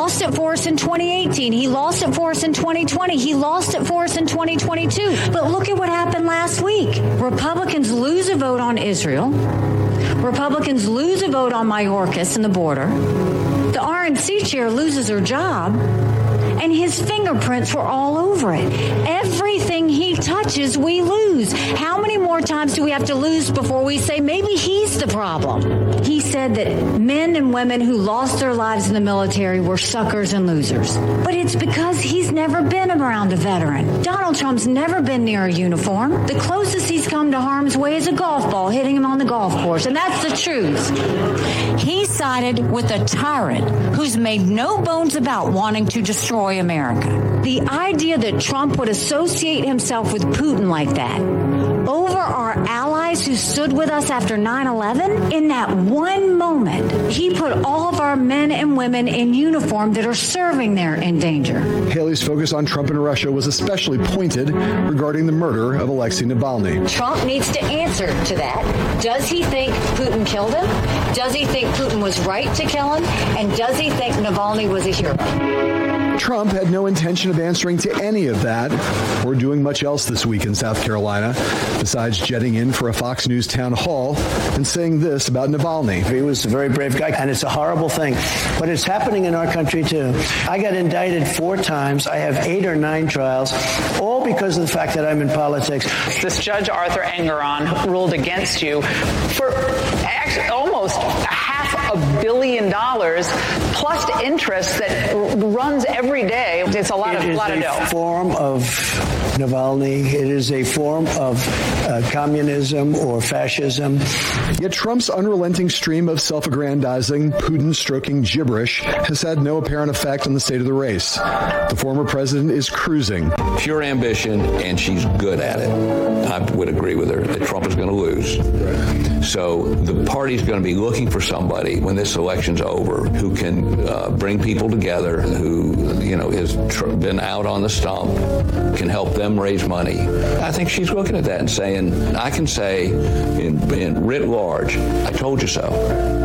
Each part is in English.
lost it for us in 2018. He lost it for us in 2020. He lost it for us in 2022. But look at what happened last week. Republicans lose a vote on Israel. Republicans lose a vote on Mayorkas and the border. The RNC chair loses her job and his fingerprints were all over it. Everything he touches, we lose. How many more times do we have to lose before we say maybe he's the problem? He said that men and women who lost their lives in the military were suckers and losers. But it's because he's never been around a veteran. Donald Trump's never been near a uniform. The closest he's come to harm's way is a golf ball hitting him on the golf course, and that's the truth. He sided with a tyrant who's made no bones about wanting to destroy America. The idea that Trump would associate himself with Putin like that over our allies who stood with us after 9-11, in that one moment, he put all of our men and women in uniform that are serving there in danger. Haley's focus on Trump and Russia was especially pointed regarding the murder of Alexei Navalny. Trump needs to answer to that. Does he think Putin killed him? Does he think Putin was right to kill him? And does he think Navalny was a hero? Trump had no intention of answering to any of that or doing much else this week in South Carolina besides jetting in for a Fox News town hall and saying this about Navalny. He was a very brave guy and it's a horrible thing, but it's happening in our country too. I got indicted 4 times. I have 8 or 9 trials all because of the fact that I'm in politics. This judge Arthur Engoron ruled against you for actually almost a billion dollars plus interest that runs every day. It's a lot it of lot a of dough. form of Navalny. It is a form of uh, communism or fascism. Yet Trump's unrelenting stream of self-aggrandizing, Putin-stroking gibberish has had no apparent effect on the state of the race. The former president is cruising. Pure ambition, and she's good at it. I would agree with her that Trump is going to lose. So the party's going to be looking for somebody when this election's over who can uh, bring people together, who you know has been out on the stump, can help them raise money. I think she's looking at that and saying, I can say in, in writ large, I told you so.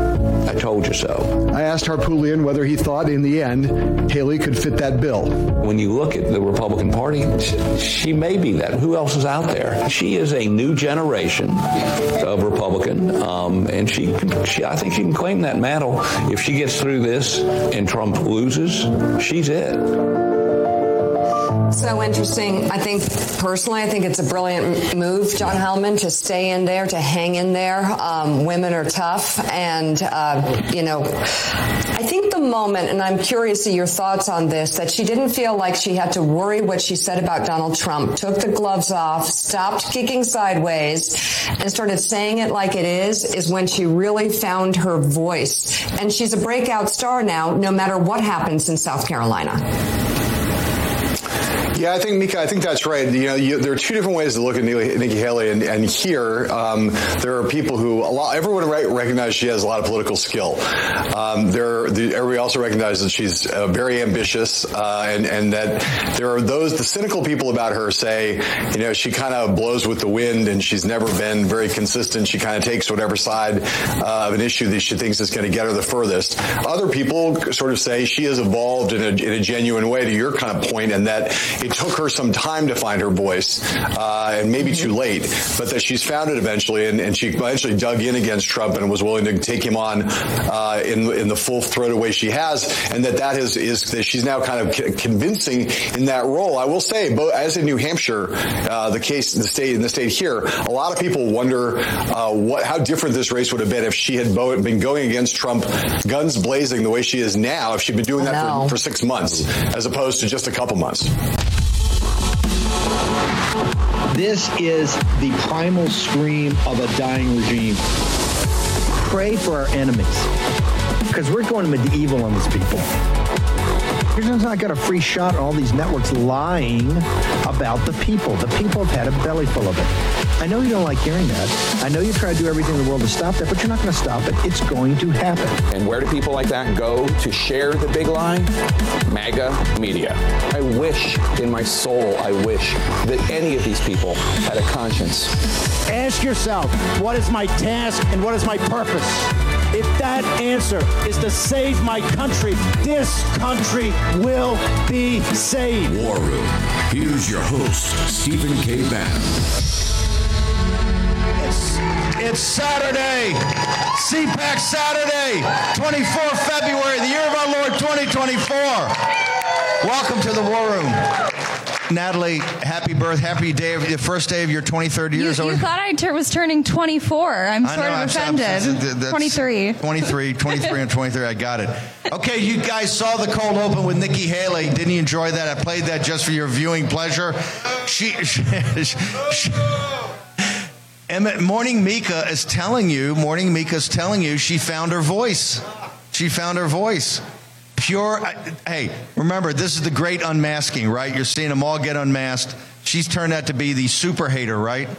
I told you so. I asked Harpootlian whether he thought in the end Haley could fit that bill. When you look at the Republican Party, she may be that. Who else is out there? She is a new generation of Republican, um, and she, she, I think she can claim that mantle. If she gets through this and Trump loses, she's it. So interesting. I think personally, I think it's a brilliant move, John Heilemann, to stay in there, to hang in there. Um, women are tough, and uh, you know, I think the moment, and I'm curious to your thoughts on this, that she didn't feel like she had to worry what she said about Donald Trump, took the gloves off, stopped kicking sideways, and started saying it like it is, is when she really found her voice. And she's a breakout star now, no matter what happens in South Carolina. Yeah, I think Mika, I think that's right. You know, you, there are two different ways to look at Nikki Haley, and, and here um, there are people who a lot. Everyone recognizes she has a lot of political skill. Um, there, the, everybody also recognizes that she's uh, very ambitious, uh, and and that there are those the cynical people about her say, you know, she kind of blows with the wind, and she's never been very consistent. She kind of takes whatever side uh, of an issue that she thinks is going to get her the furthest. Other people sort of say she has evolved in a, in a genuine way to your kind of point, and that it took her some time to find her voice, uh, and maybe too late, but that she's found it eventually, and, and, she eventually dug in against Trump and was willing to take him on uh, in in the full throated way she has, and that that is is that she's now kind of convincing in that role. I will say, but as in New Hampshire, uh, the case, the state, in the state here, a lot of people wonder uh, what how different this race would have been if she had been going against Trump, guns blazing the way she is now, if she'd been doing that for, for six months as opposed to just a couple months. This is the primal scream of a dying regime. Pray for our enemies because we're going medieval on these people. Christians not got a free shot on all these networks lying about the people. The people have had a belly full of it. I know you don't like hearing that. I know you try to do everything in the world to stop that, but you're not going to stop it. It's going to happen. And where do people like that go to share the big lie? MAGA media. I wish in my soul, I wish that any of these people had a conscience. Ask yourself, what is my task and what is my purpose? If that answer is to save my country, this country will be saved. War Room. Here's your host, Stephen K. Bannon. It's, it's Saturday, CPAC Saturday, 24 February, the year of our Lord 2024. Welcome to the War Room. Natalie, happy birth, happy day of the first day of your 23rd year. You, you thought I tur- was turning 24. I'm sort know, of I'm- offended. I'm- that's- 23. 23, 23 and 23. I got it. Okay, you guys saw the cold open with Nikki Haley. Didn't you enjoy that? I played that just for your viewing pleasure. She, she, she Emmett, Morning Mika is telling you, Morning Mika is telling you she found her voice. She found her voice. I- hey, remember, this is the great unmasking, right? You're seeing them all get unmasked. She's turned out to be the super hater, right?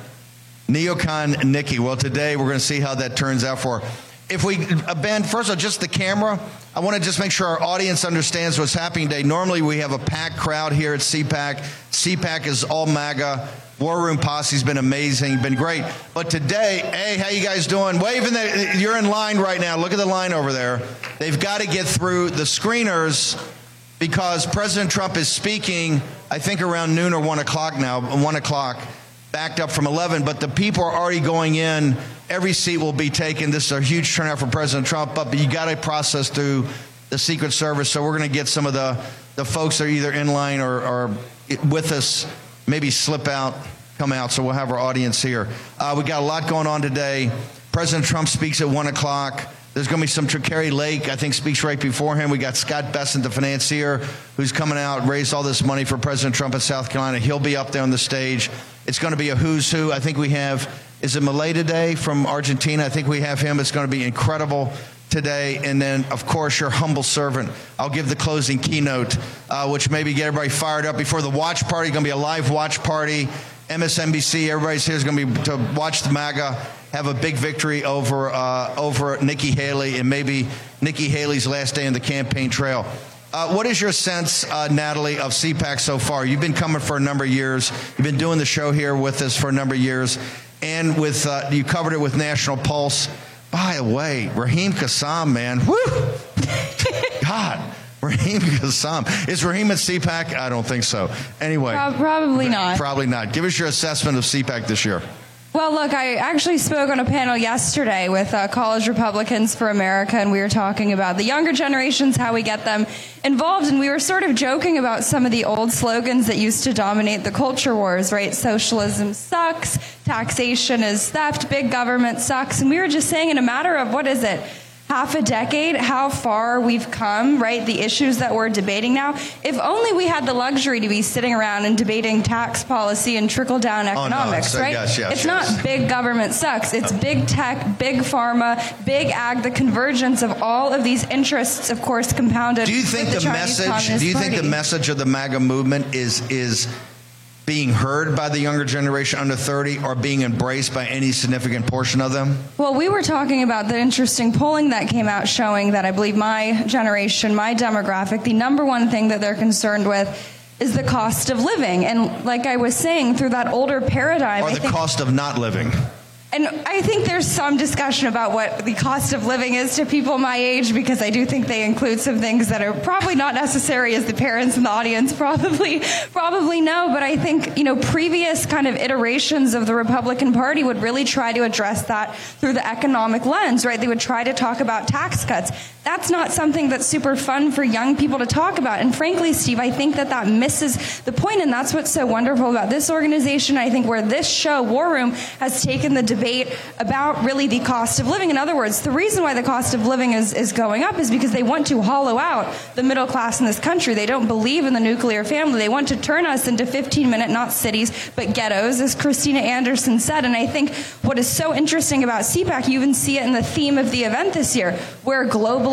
Neocon Nikki. Well, today we're going to see how that turns out for her. If we, uh, Ben, first of all, just the camera, I want to just make sure our audience understands what's happening today. Normally we have a packed crowd here at CPAC. CPAC is all MAGA. War Room Posse's been amazing, been great. But today, hey, how you guys doing? Waving the, you're in line right now. Look at the line over there. They've got to get through the screeners because President Trump is speaking, I think around noon or one o'clock now, one o'clock, backed up from 11, but the people are already going in. Every seat will be taken. This is a huge turnout for President Trump, but you got to process through the Secret Service. So we're going to get some of the, the folks that are either in line or, or with us, maybe slip out, come out. So we'll have our audience here. Uh, we got a lot going on today. President Trump speaks at one o'clock. There's going to be some Kari Lake, I think, speaks right before him. We got Scott Bessent, the financier, who's coming out, raised all this money for President Trump in South Carolina. He'll be up there on the stage. It's going to be a who's who. I think we have, is it Milei today from Argentina? I think we have him. It's going to be incredible today. And then, of course, your humble servant. I'll give the closing keynote, uh, which maybe get everybody fired up before the watch party. Going to be a live watch party. MSNBC, everybody's here is going to be to watch the MAGA have a big victory over uh, over Nikki Haley and maybe Nikki Haley's last day in the campaign trail. Uh, what is your sense, uh, Natalie, of CPAC so far? You've been coming for a number of years. You've been doing the show here with us for a number of years, and with uh, you covered it with National Pulse. By the way, Raheem Kassam, man, whoo! God, Raheem Kassam. Is Raheem at CPAC? I don't think so. Anyway, probably not. Probably not. Give us your assessment of CPAC this year. Well, look, I actually spoke on a panel yesterday with uh, College Republicans for America, and we were talking about the younger generations, how we get them involved, and we were sort of joking about some of the old slogans that used to dominate the culture wars, right? Socialism sucks, taxation is theft, big government sucks, and we were just saying in a matter of, what is it? Half a decade, how far we've come, right? The issues that we're debating now. If only we had the luxury to be sitting around and debating tax policy and trickle down Oh, no, economics, right? yes, yes, it's yes. not big government sucks. It's big tech, big pharma, big ag, the convergence of all of these interests, of course, compounded. Do you think the, the, message? Do you think the message of the MAGA movement is is being heard by the younger generation under 30 or being embraced by any significant portion of them? Well, we were talking about the interesting polling that came out showing that I believe my generation, my demographic, the number one thing that they're concerned with is the cost of living. And like I was saying, through that older paradigm, Or the cost of not living? And I think there's some discussion about what the cost of living is to people my age because I do think they include some things that are probably not necessary as the parents in the audience probably probably know. But I think you know previous kind of iterations of the Republican Party would really try to address that through the economic lens, right? They would try to talk about tax cuts. That's not something that's super fun for young people to talk about. And frankly, Steve, I think that that misses the point, and that's what's so wonderful about this organization. I think where this show, War Room, has taken the debate about really the cost of living. In other words, the reason why the cost of living is, is going up is because they want to hollow out the middle class in this country. They don't believe in the nuclear family. They want to turn us into 15 minute, not cities, but ghettos, as Christina Anderson said. And I think what is so interesting about CPAC, you even see it in the theme of the event this year, where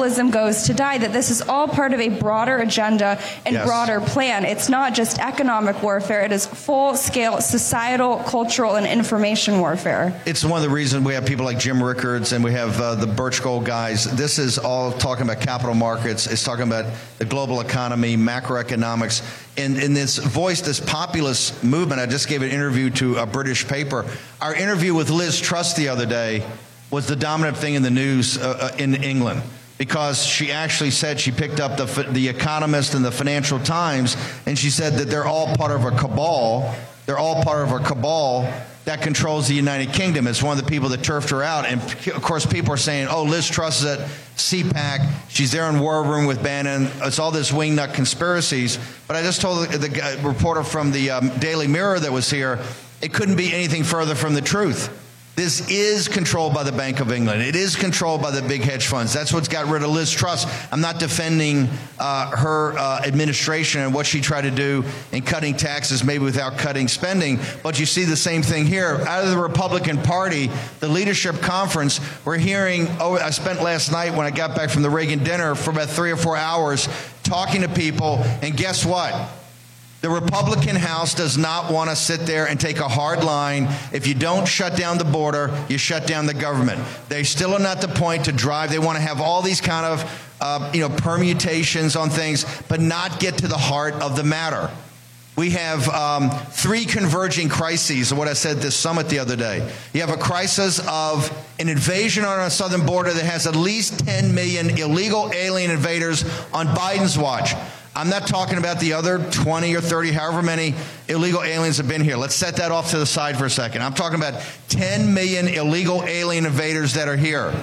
globalism goes to die, that this is all part of a broader agenda and Yes. broader plan. It's not just economic warfare, it is full scale societal, cultural, and information warfare. It's one of the reasons we have people like Jim Rickards and we have uh, the Birch Gold guys. This is all talking about capital markets. It's talking about the global economy, macroeconomics. And in this voice, this populist movement, I just gave an interview to a British paper. Our interview with Liz Truss the other day was the dominant thing in the news uh, uh, in England because she actually said she picked up the, the Economist and the Financial Times and she said that they're all part of a cabal. They're all part of a cabal that controls the United Kingdom. It's one of the people that turfed her out. And of course, people are saying, oh, Liz Truss is at CPAC. She's there in War Room with Bannon. It's all this wingnut conspiracies. But I just told the, the reporter from the um, Daily Mirror that was here, it couldn't be anything further from the truth. This is controlled by the Bank of England. It is controlled by the big hedge funds. That's what's got rid of Liz Truss. I'm not defending uh, her uh, administration and what she tried to do in cutting taxes, maybe without cutting spending. But you see the same thing here. Out of the Republican Party, the leadership conference, we're hearing. Oh, I spent last night when I got back from the Reagan dinner for about three or four hours talking to people, and guess what? The Republican House does not want to sit there and take a hard line. If you don't shut down the border, you shut down the government. They still are not the point to drive. They want to have all these kind of, uh, you know, permutations on things, but not get to the heart of the matter. We have um, three converging crises, what I said this summit the other day. You have a crisis of an invasion on our southern border that has at least 10 million illegal alien invaders on Biden's watch. I'm not talking about the other 20 or 30, however many illegal aliens have been here. Let's set that off to the side for a second. I'm talking about 10 million illegal alien invaders that are here.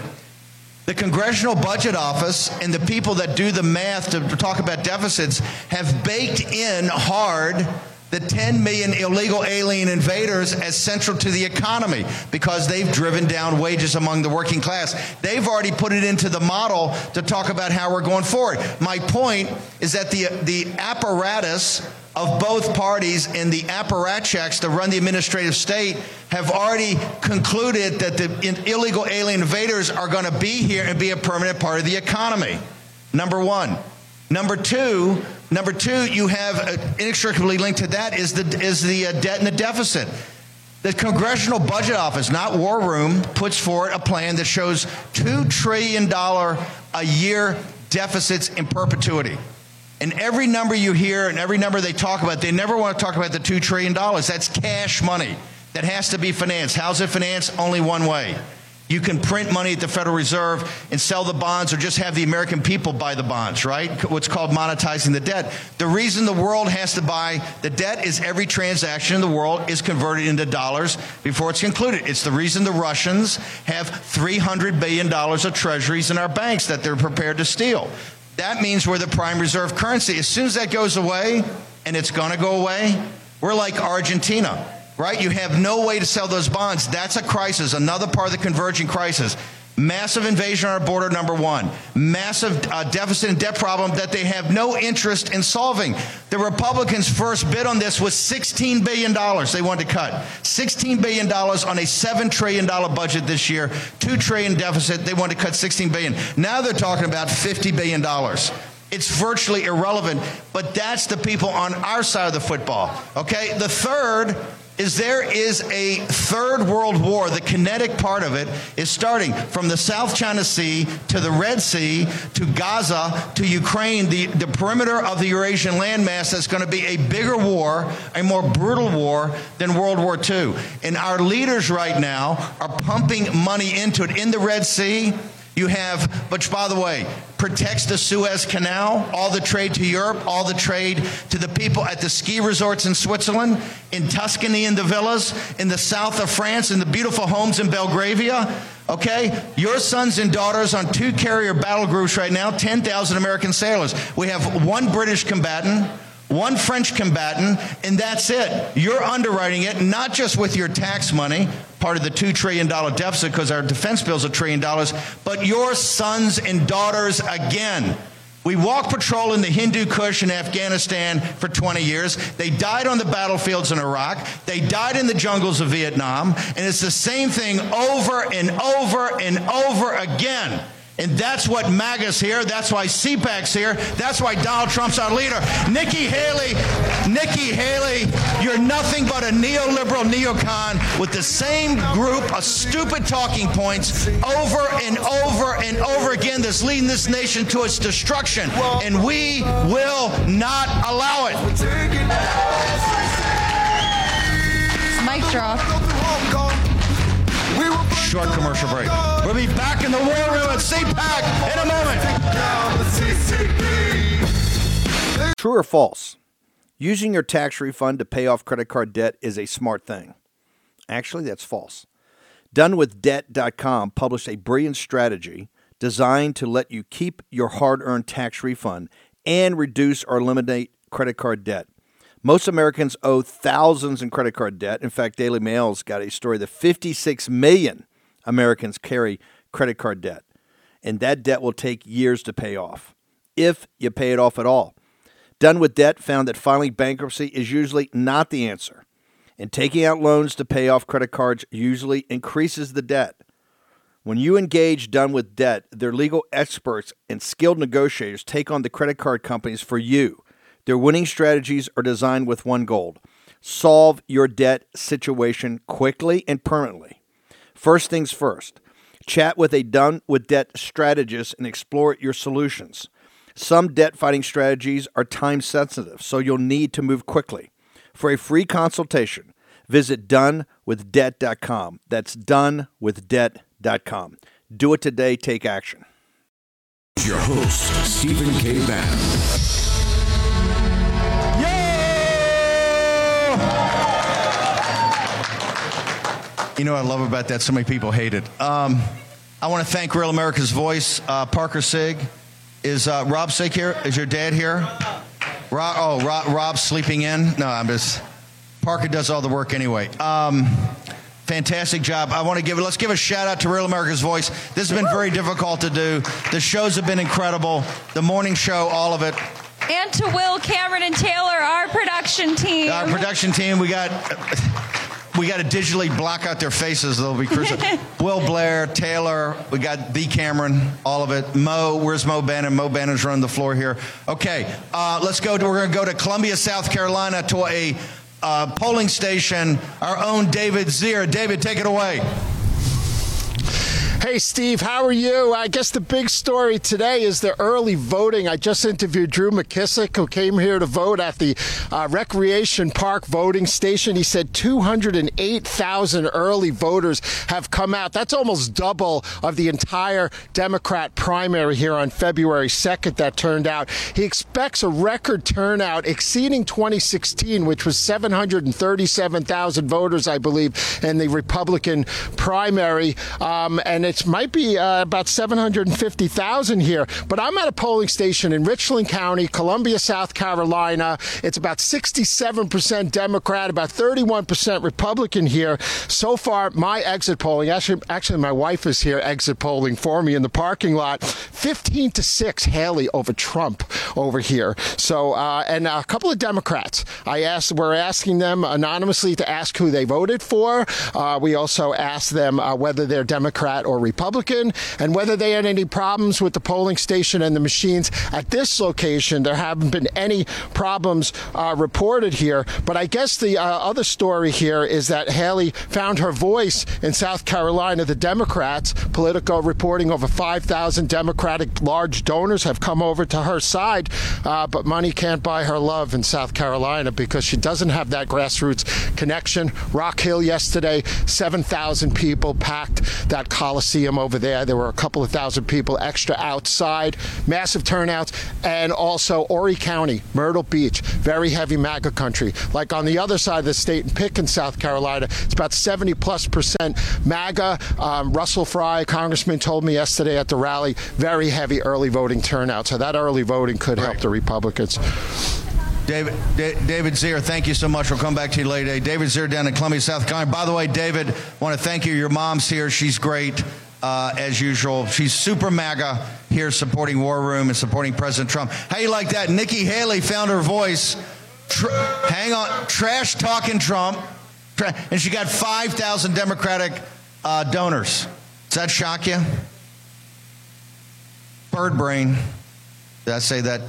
The Congressional Budget Office and the people that do the math to talk about deficits have baked in hard the 10 million illegal alien invaders as central to the economy because they've driven down wages among the working class. They've already put it into the model to talk about how we're going forward. My point is that the, the apparatus of both parties and the apparatchiks that run the administrative state have already concluded that the illegal alien invaders are going to be here and be a permanent part of the economy. Number one. Number two, number two, you have uh, inextricably linked to that is the is the uh, debt and the deficit. The Congressional Budget Office, not War Room, puts forward a plan that shows two trillion dollar a year deficits in perpetuity. And every number you hear and every number they talk about, they never want to talk about the two trillion dollars. That's cash money that has to be financed. How's it financed? Only one way you can print money at the Federal Reserve and sell the bonds or just have the American people buy the bonds, right? What's called monetizing the debt. The reason the world has to buy the debt is every transaction in the world is converted into dollars before it's concluded. It's the reason the Russians have $300 billion of treasuries in our banks that they're prepared to steal. That means we're the prime reserve currency. As soon as that goes away, and it's going to go away, we're like Argentina right? You have no way to sell those bonds. That's a crisis, another part of the converging crisis. Massive invasion on our border, number one. Massive uh, deficit and debt problem that they have no interest in solving. The Republicans' first bid on this was $16 billion they wanted to cut. $16 billion on a $7 trillion budget this year, 2 trillion deficit. They wanted to cut 16 billion. Now they're talking about $50 billion. It's virtually irrelevant, but that's the people on our side of the football. Okay? The third is there is a third world war. The kinetic part of it is starting from the South China Sea to the Red Sea to Gaza to Ukraine, the, the perimeter of the Eurasian landmass that's going to be a bigger war, a more brutal war than World War II. And our leaders right now are pumping money into it in the Red Sea you have, which by the way, protects the Suez Canal, all the trade to Europe, all the trade to the people at the ski resorts in Switzerland, in Tuscany in the villas, in the south of France, in the beautiful homes in Belgravia. Okay? Your sons and daughters on two carrier battle groups right now, 10,000 American sailors. We have one British combatant one French combatant, and that's it. You're underwriting it not just with your tax money, part of the $2 trillion deficit because our defense bill is a trillion dollars, but your sons and daughters again. We walked patrol in the Hindu Kush in Afghanistan for 20 years. They died on the battlefields in Iraq. They died in the jungles of Vietnam. And it's the same thing over and over and over again. And that's what MAGA's here. That's why CPAC's here. That's why Donald Trump's our leader. Nikki Haley, Nikki Haley, you're nothing but a neoliberal neocon with the same group of stupid talking points over and over and over again that's leading this nation to its destruction. And we will not allow it. Mic drop. Short commercial break. We'll be back in the war room at CPAC in a moment. True or false? Using your tax refund to pay off credit card debt is a smart thing. Actually, that's false. DoneWithDebt.com published a brilliant strategy designed to let you keep your hard earned tax refund and reduce or eliminate credit card debt. Most Americans owe thousands in credit card debt. In fact, Daily Mail's got a story that 56 million Americans carry credit card debt, and that debt will take years to pay off, if you pay it off at all. Done with Debt found that filing bankruptcy is usually not the answer, and taking out loans to pay off credit cards usually increases the debt. When you engage Done with Debt, their legal experts and skilled negotiators take on the credit card companies for you. Their winning strategies are designed with one goal solve your debt situation quickly and permanently. First things first, chat with a Done with Debt strategist and explore your solutions. Some debt fighting strategies are time sensitive, so you'll need to move quickly. For a free consultation, visit donewithdebt.com. That's donewithdebt.com. Do it today, take action. Your host, Stephen K. Bannon. You know what I love about that? So many people hate it. Um, I want to thank Real America's Voice, uh, Parker Sigg. Is uh, Rob Sigg here? Is your dad here? Rob, oh, Rob, Rob's sleeping in? No, I'm just. Parker does all the work anyway. Um, fantastic job. I want to give let's give a shout out to Real America's Voice. This has been very difficult to do. The shows have been incredible. The morning show, all of it. And to Will, Cameron, and Taylor, our production team. Our production team, we got we got to digitally block out their faces. They'll be crucified. Will Blair, Taylor, we got the Cameron, all of it. Mo, where's Mo Bannon? Mo Bannon's running the floor here. Okay, uh, let's go. To, we're going to go to Columbia, South Carolina, to a uh, polling station. Our own David Zere. David, take it away. Hey, Steve, how are you? I guess the big story today is the early voting. I just interviewed Drew McKissick, who came here to vote at the uh, Recreation Park voting station. He said 208,000 early voters have come out. That's almost double of the entire Democrat primary here on February 2nd that turned out. He expects a record turnout exceeding 2016, which was 737,000 voters, I believe, in the Republican primary. Um, and it might be uh, about 750,000 here. But I'm at a polling station in Richland County, Columbia, South Carolina. It's about 67% Democrat, about 31% Republican here. So far, my exit polling, actually, actually, my wife is here exit polling for me in the parking lot. 15 to 6 Haley over Trump over here. So, uh, and a couple of Democrats. I asked, we're asking them anonymously to ask who they voted for. Uh, we also asked them uh, whether they're Democrat or Republican, and whether they had any problems with the polling station and the machines. At this location, there haven't been any problems uh, reported here. But I guess the uh, other story here is that Haley found her voice in South Carolina. The Democrats, Politico reporting over 5,000 Democratic large donors have come over to her side, uh, but money can't buy her love in South Carolina because she doesn't have that grassroots connection. Rock Hill yesterday, 7,000 people packed that Coliseum Coliseum over there. There were a couple of thousand people extra outside, massive turnouts, and also Horry County, Myrtle Beach, very heavy MAGA country. Like on the other side of the state in Pickens, South Carolina, it's about 70 plus percent MAGA. Um, Russell Fry, Congressman, told me yesterday at the rally, very heavy early voting turnout. So that early voting could right. help the Republicans. David, D- David Zere, thank you so much. We'll come back to you later. David Zere down in Columbia, South Carolina. By the way, David, I want to thank you. Your mom's here. She's great uh, as usual. She's super MAGA here supporting War Room and supporting President Trump. How you like that? Nikki Haley found her voice. Tr- hang on, trash talking Trump, and she got 5,000 Democratic uh, donors. Does that shock you? Bird brain. Did I say that?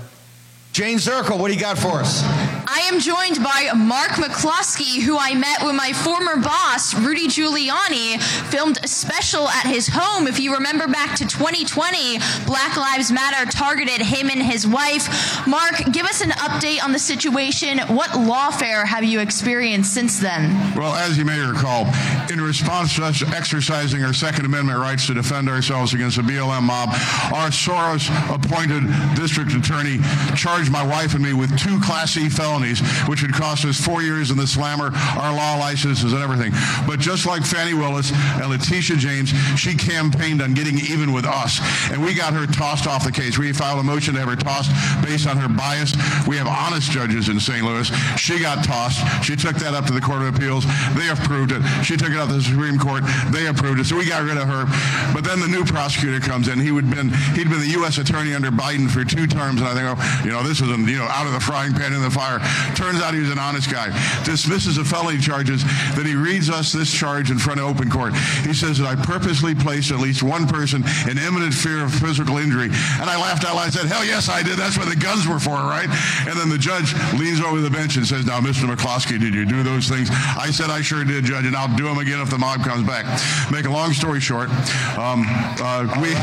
Jayne Zirkle, what do you got for us? I am joined by Mark McCloskey, who I met when my former boss, Rudy Giuliani, filmed a special at his home. If you remember back to 2020, Black Lives Matter targeted him and his wife. Mark, give us an update on the situation. What lawfare have you experienced since then? Well, as you may recall, in response to us exercising our Second Amendment rights to defend ourselves against the BLM mob, our Soros appointed district attorney charged my wife and me with two Class E felonies, which would cost us four years in the slammer, our law licenses, and everything. But just like Fani Willis and Letitia James, she campaigned on getting even with us. And we got her tossed off the case. We filed a motion to have her tossed based on her bias. We have honest judges in St. Louis. She got tossed. She took that up to the Court of Appeals. They approved it. She took it up to the Supreme Court. They approved it. So we got rid of her. But then the new prosecutor comes in. He would been he'd been the U.S. attorney under Biden for two terms, and I think, oh, you know, this is you know out of the frying pan in the fire. Turns out he was an honest guy. Dismisses the felony charges. Then he reads us this charge in front of open court. He says that I purposely placed at least one person in imminent fear of physical injury. And I laughed out loud. I said, hell yes, I did. That's what the guns were for, right? And then the judge leans over the bench and says, now, Mr. McCloskey, did you do those things? I said, I sure did, Judge, and I'll do them again if the mob comes back. Make a long story short, um, uh, we.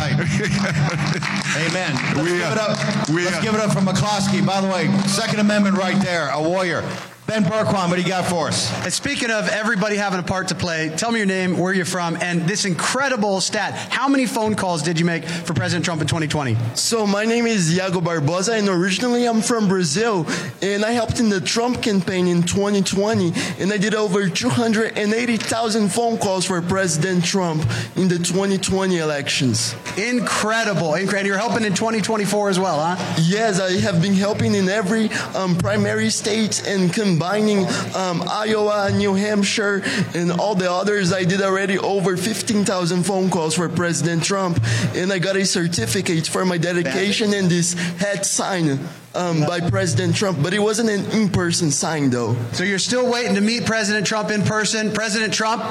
Amen. Let's We, give uh, it up. we, Let's uh, give it up for McCloskey. By the way, Second Amendment right there, a warrior. Ben Bergquam, what do you got for us? And speaking of everybody having a part to play, tell me your name, where you're from, and this incredible stat. How many phone calls did you make for President Trump in 2020? So my name is Iago Barbosa, and originally I'm from Brazil, and I helped in the Trump campaign in 2020, and I did over 280,000 phone calls for President Trump in the 2020 elections. Incredible, incredible. You're helping in 2024 as well, huh? Yes, I have been helping in every um, primary state and combining um, Iowa, New Hampshire, and all the others. I did already over 15,000 phone calls for President Trump, and I got a certificate for my dedication and this hat sign. Um, by President Trump, but it wasn't an in-person sign though. So you're still waiting to meet President Trump in person. President Trump,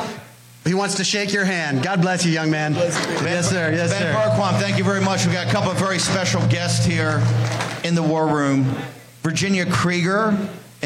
he wants to shake your hand. God bless you, young man. Yes, sir. Yes, ben sir. Bergquam, thank you very much. We've got a couple of very special guests here in the war room. Virginia Krieger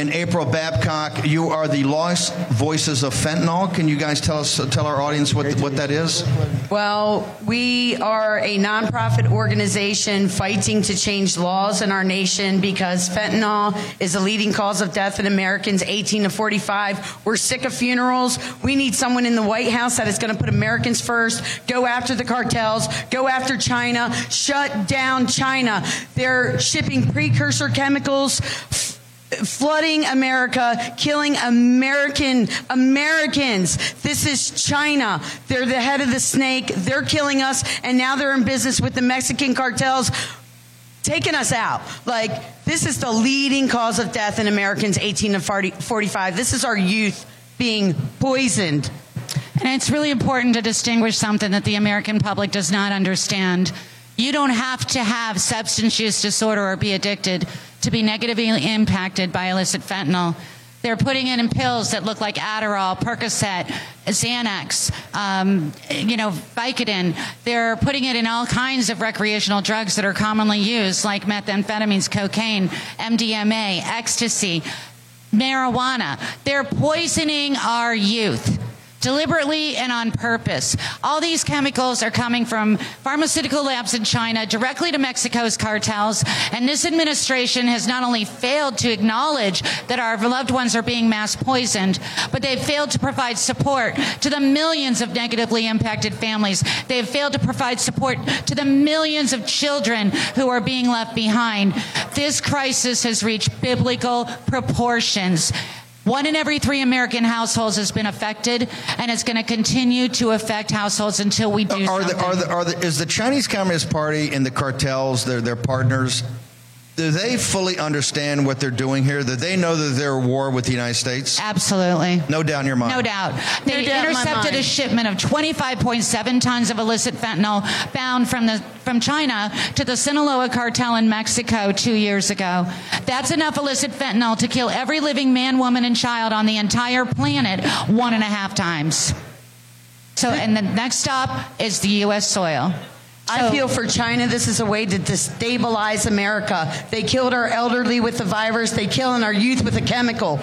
and April Babcock, you are the lost voices of fentanyl. Can you guys tell us, tell our audience what, what that is? Well, we are a nonprofit organization fighting to change laws in our nation because fentanyl is a leading cause of death in Americans 18 to 45. We're sick of funerals. We need someone in the White House that is going to put Americans first, go after the cartels, go after China, shut down China. They're shipping precursor chemicals flooding America, killing American Americans. This is China. They're the head of the snake. They're killing us, and now they're in business with the Mexican cartels. Taking us out. Like, this is the leading cause of death in Americans 18 to 40, 45. This is our youth being poisoned. And it's really important to distinguish something that the American public does not understand. You don't have to have substance use disorder or be addicted to be negatively impacted by illicit fentanyl. They're putting it in pills that look like Adderall, Percocet, Xanax, um, you know, Vicodin. They're putting it in all kinds of recreational drugs that are commonly used, like methamphetamines, cocaine, MDMA, ecstasy, marijuana. They're poisoning our youth deliberately and on purpose. All these chemicals are coming from pharmaceutical labs in China directly to Mexico's cartels. And this administration has not only failed to acknowledge that our loved ones are being mass poisoned, but they've failed to provide support to the millions of negatively impacted families. They've failed to provide support to the millions of children who are being left behind. This crisis has reached biblical proportions. One in every three American households has been affected, and it's going to continue to affect households until we do Are something. the, are the, are the, is the Chinese Communist Party and the cartels, their, their partners, do they fully understand what they're doing here? Do they know that they're at war with the United States? Absolutely. No doubt in your mind. No doubt. They doubt intercepted a shipment of 25.7 tons of illicit fentanyl bound from the from China to the Sinaloa cartel in Mexico 2 years ago. That's enough illicit fentanyl to kill every living man, woman and child on the entire planet one and a half times. So and the next stop is the US soil. I feel for China, this is a way to destabilize America. They killed our elderly with the virus. They killing our youth with a chemical.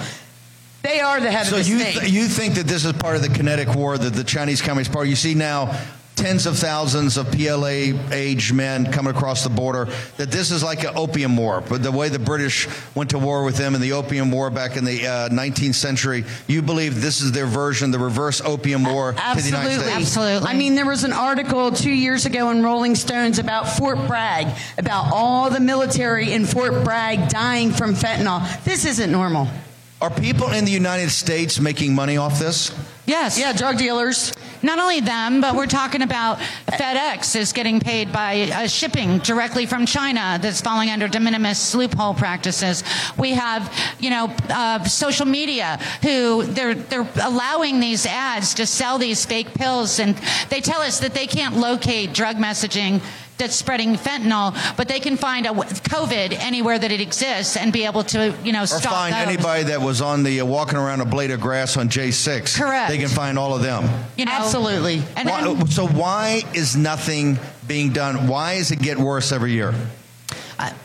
They are the head So of the you snake. th- you think that this is part of the kinetic war that the Chinese Communist Party? You see now tens of thousands of PLA aged men coming across the border. That this is like an opium war, but the way the British went to war with them in the opium war back in the uh, 19th century, you believe this is their version, the reverse opium war to the United States? I mean, there was an article two years ago in Rolling Stones about Fort Bragg, about all the military in Fort Bragg dying from fentanyl. This isn't normal. Are people in the United States making money off this? Yes. Yeah, drug dealers. Not only them, but we're talking about FedEx is getting paid by uh, shipping directly from China that's falling under de minimis loophole practices. We have, you know, uh, social media who they're they're allowing these ads to sell these fake pills, and they tell us that they can't locate drug messaging that's spreading fentanyl, but they can find a COVID anywhere that it exists and be able to, you know, Or stop find those. anybody that was on the uh, walking around a blade of grass on J6. Correct. They can find all of them. You know, Absolutely. And, Why- and so why is nothing being done? Why is it get worse every year?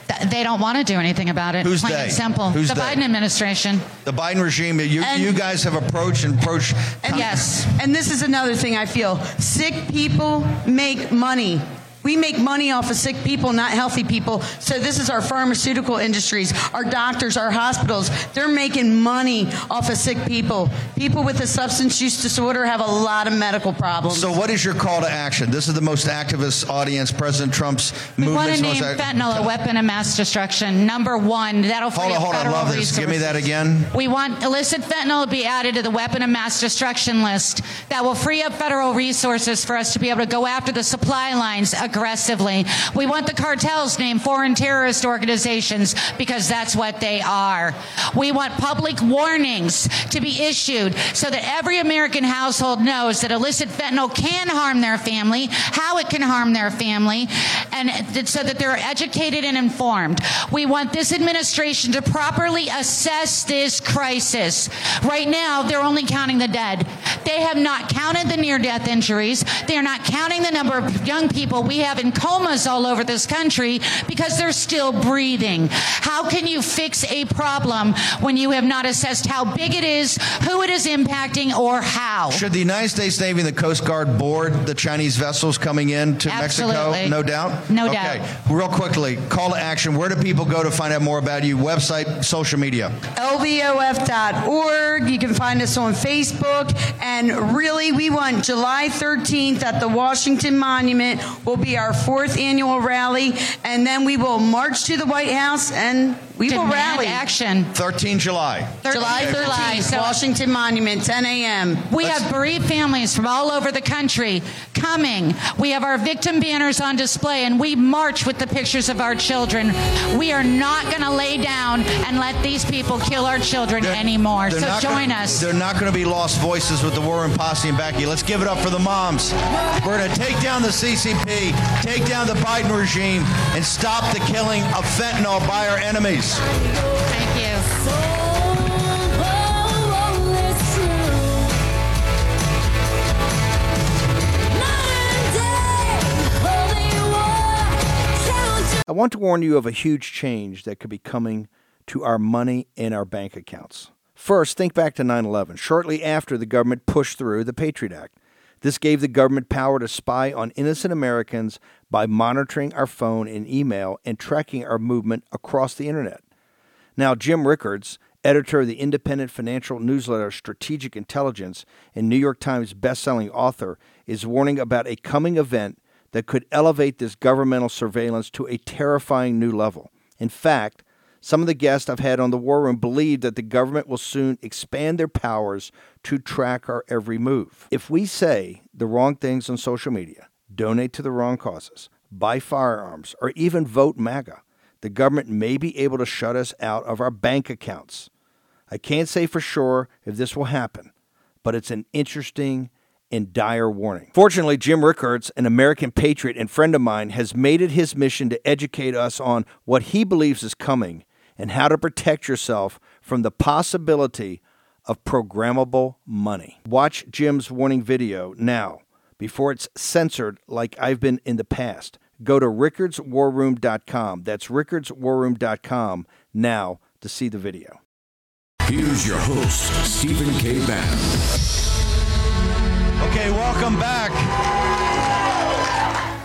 th- they don't want to do anything about it. Who's Plain they? and simple. Who's the they? Biden administration. The Biden regime, you, you guys have approached and approached. And yes. And this is another thing I feel. Sick people make money. We make money off of sick people, not healthy people. So this is our pharmaceutical industries, our doctors, our hospitals. They're making money off of sick people. People with a substance use disorder have a lot of medical problems. So, what is your call to action? This is the most activist audience. President Trump's We want to name ac- fentanyl a weapon of mass destruction. Number one, that'll free Hold on, hold on. federal Love this. Give me that again. We want illicit fentanyl to be added to the weapon of mass destruction list. That will free up federal resources for us to be able to go after the supply lines aggressively. We want the cartels named foreign terrorist organizations because that's what they are. We want public warnings to be issued so that every American household knows that illicit fentanyl can harm their family, how it can harm their family, and so that they're educated and informed. We want this administration to properly assess this crisis. Right now, they're only counting the dead. They have not counted the near death injuries. They are not counting the number of young people we have in comas all over this country because they're still breathing. How can you fix a problem when you have not assessed how big it is, who it is impacting, or how? Should the United States Navy and the Coast Guard board the Chinese vessels coming in to Mexico? Absolutely. No doubt? No okay. doubt. Real quickly, call to action. Where do people go to find out more about you? Website, social media. lvof.org. You can find us on Facebook. And really, we want July 13th at the Washington Monument will be our fourth annual rally. And then we will march to the White House and we will Demand rally. action. 13 July. July 13th, July. So- Washington Monument, 10 a.m. We have bereaved families from all over the country coming. We have our victim banners on display and we march with the pictures of our children. We are not going to lay down and let these people kill our children anymore. They're So not join gonna, us. They're not going to be lost voices with the War Room Posse and Becky. Let's give it up for the moms. We're going to take down the CCP, take down the Biden regime, and stop the killing of fentanyl by our enemies. Thank you. I want to warn you of a huge change that could be coming to our money in our bank accounts. First, think back to 9 11, shortly after the government pushed through the Patriot Act. This gave the government power to spy on innocent Americans by monitoring our phone and email and tracking our movement across the internet. Now, Jim Rickards, editor of the independent financial newsletter Strategic Intelligence and New York Times bestselling author, is warning about a coming event that could elevate this governmental surveillance to a terrifying new level. In fact, some of the guests I've had on the War Room believe that the government will soon expand their powers to track our every move. If we say the wrong things on social media, donate to the wrong causes, buy firearms, or even vote MAGA, the government may be able to shut us out of our bank accounts. I can't say for sure if this will happen, but it's an interesting and dire warning. Fortunately, Jim Rickards, an American patriot and friend of mine, has made it his mission to educate us on what he believes is coming and how to protect yourself from the possibility of programmable money. Watch Jim's warning video now before it's censored like I've been in the past. Go to rickardswarroom.com. That's rickardswarroom.com now to see the video. Here's your host, Stephen K. Bannon. Okay, welcome back.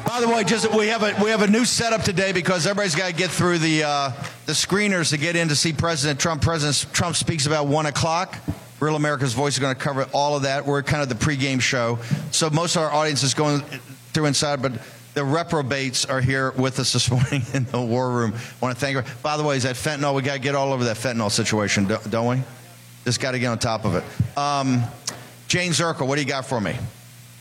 By the way, just we have a we have a new setup today because everybody's got to get through the uh, the screeners to get in to see President Trump. President Trump speaks about one o'clock. Real America's Voice is going to cover all of that. We're kind of the pregame show, so most of our audience is going through inside, but the reprobates are here with us this morning in the war room. I want to thank her. By the way, is that fentanyl? We got to get all over that fentanyl situation, don't we? Just got to get on top of it. Um, Jayne Zirkle, what do you got for me?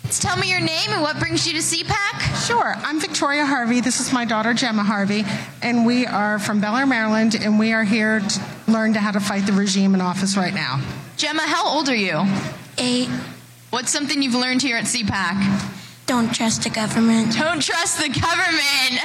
Tell me your name and what brings you to CPAC. Sure. I'm Victoria Harvey. This is my daughter, Gemma Harvey. And we are from Bel Air, Maryland, and we are here to learn how to fight the regime in office right now. Gemma, how old are you? Eight. What's something you've learned here at CPAC? Don't trust the government. Don't trust the government.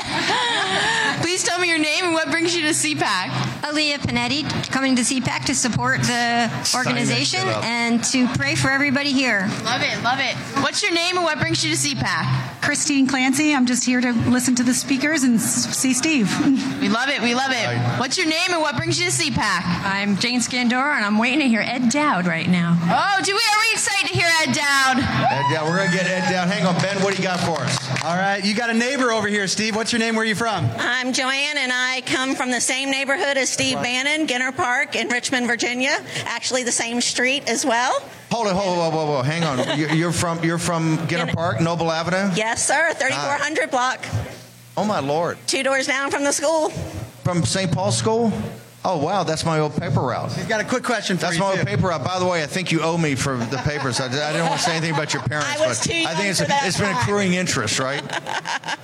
Please tell me your name and what brings you to CPAC. Aaliyah Panetti, coming to CPAC to support the organization and to pray for everybody here. Love it, love it. What's your name and what brings you to CPAC? Christine Clancy. I'm just here to listen to the speakers and see Steve. We love it, we love it. What's your name and what brings you to CPAC? I'm Jane Scandora, and I'm waiting to hear Ed Dowd right now. Oh, do we are we excited to hear Ed Dowd? Ed down. We're gonna get Ed down. Hang on, Ben. What do you got for us? All right, you got a neighbor over here, Steve. What's your name? Where are you from? I'm Joanne, and I come from the same neighborhood as Steve Bannon, Ginter Park in Richmond, Virginia. Actually, the same street as well. Hold it, hold it, whoa, whoa, whoa. Hang on. You- You're from you're from Ginter Park, Noble Avenue. Yes, sir. 3400 block, Oh my lord. two doors down from the school. From St. Paul School. Oh wow, that's my old paper route. He's got a quick question for That's you. my too. old paper route. By the way, I think you owe me for the papers. I, I didn't want to say anything about your parents, I was but too I young think it's for that it's been accruing interest, right?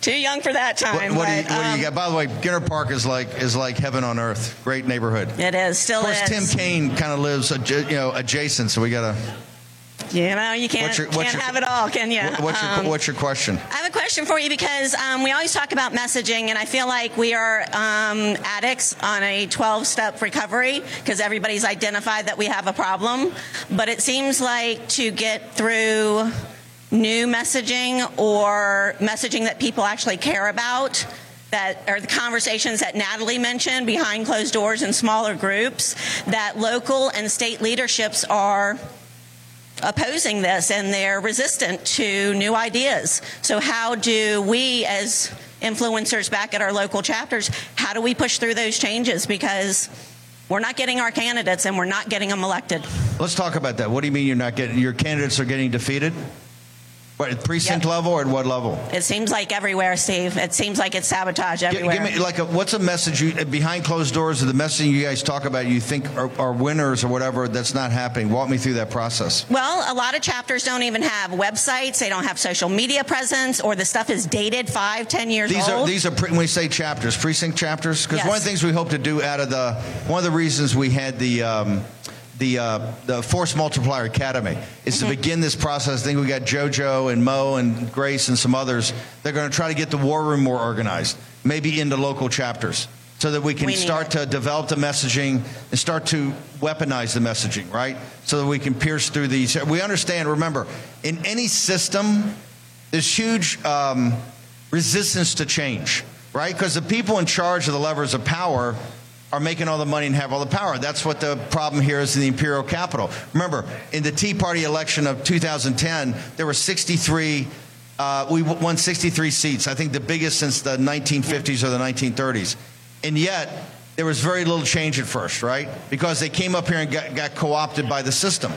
Too young for that What, time. what, do you, but, what do um, you got? By the way, Ginter Park is like is like heaven on earth. Great neighborhood. It is, still Of course, is. Tim Kaine kind of lives, you know, adjacent. So we gotta. You know, you can't, What's your- what's can't your- have it all, can you? What's your Um, What's your question? I have a question for you because um, we always talk about messaging, and I feel like we are um, addicts on a 12 step recovery because everybody's identified that we have a problem. But it seems like to get through new messaging or messaging that people actually care about, that are the conversations that Natalie mentioned behind closed doors in smaller groups, that local and state leaderships are opposing this and they're resistant to new ideas. So, how do we, as influencers back at our local chapters, how do we push through those changes? Because we're not getting our candidates and we're not getting them elected. Let's talk about that. What do you mean you're not getting your candidates are getting defeated? What at precinct level or at what level? It seems like everywhere, Steve. It seems like it's sabotage Gi- everywhere. Give me like a, what's a message you, behind closed doors or the messaging you guys talk about you think are, are winners or whatever that's not happening. Walk me through that process. Well, a lot of chapters don't even have websites. They don't have social media presence, or the stuff is dated five, ten years These old. are these are pre- when we say chapters, precinct chapters. Because one of Yes. the things we hope to do out of the one of the reasons we had the um, the uh, the Force Multiplier Academy is Mm-hmm. to begin this process. I think we got JoJo and Mo and Grace and some others. They're going to try to get the war room more organized, maybe into local chapters, so that we can We start to develop the messaging and start to weaponize the messaging, right? So that we can pierce through these. We understand. Remember, in any system, there's huge um, resistance to change, right? Because the people in charge of the levers of power are making all the money and have all the power. That's what the problem here is in the imperial capital. Remember, in the Tea Party election of 2010, there were 63. Uh, we won 63 seats. I think the biggest since the 1950s or the 1930s, and yet there was very little change at first, right? Because they came up here and got, got co-opted by the system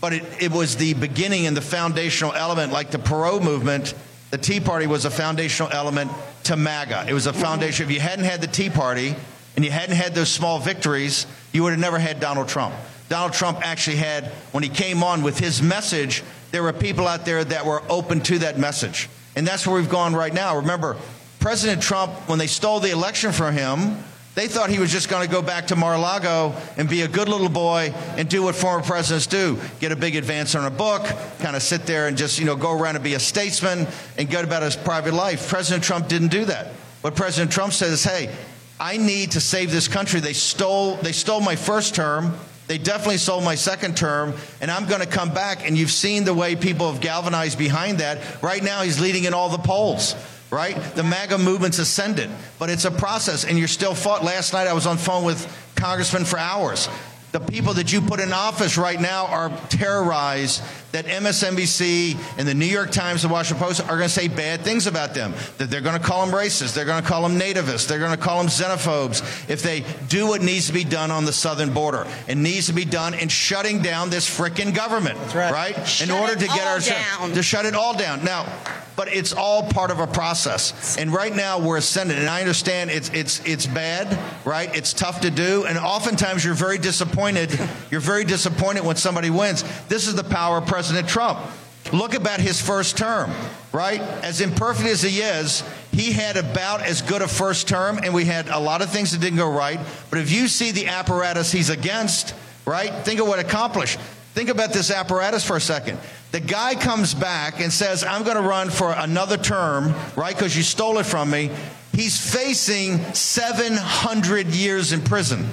but it, it was the beginning and the foundational element, like the Perot movement. The Tea Party was a foundational element to MAGA. It was a foundation. If you hadn't had the Tea Party and you hadn't had those small victories, you would have never had Donald Trump. Donald Trump actually had, when he came on with his message, there were people out there that were open to that message. And that's where we've gone right now. Remember, President Trump, when they stole the election from him, they thought he was just going to go back to Mar-a-Lago and be a good little boy and do what former presidents do: get a big advance on a book, kind of sit there and just you know go around and be a statesman and go about his private life. President Trump didn't do that. What President Trump says, "Hey, I need to save this country. They stole they stole my first term, They definitely sold my second term, and I'm going to come back. And you've seen the way people have galvanized behind that. Right now, he's leading in all the polls. Right? The MAGA movement's ascended, but it's a process, and you're still fought. Last night, I was on phone with congressmen for hours. The people that you put in office right now are terrorized that MSNBC and the New York Times and Washington Post are going to say bad things about them. That they're going to call them racist. They're going to call them nativists. They're going to call them xenophobes if they do what needs to be done on the southern border. It needs to be done in shutting down this frickin' government. right. Shut in order it to get our down. to shut it all down. Now, but it's all part of a process. And right now we're ascending, and I understand it's it's it's bad, right? It's tough to do, and oftentimes you're very disappointed. You're very disappointed when somebody wins. This is the power of President Trump. Look about his first term, right? As imperfect as he is, he had about as good a first term, and we had a lot of things that didn't go right. But if you see the apparatus he's against, right? Think of what accomplished. Think about this apparatus for a second. The guy comes back and says, I'm going to run for another term, right? Because you stole it from me. He's facing 700 years in prison.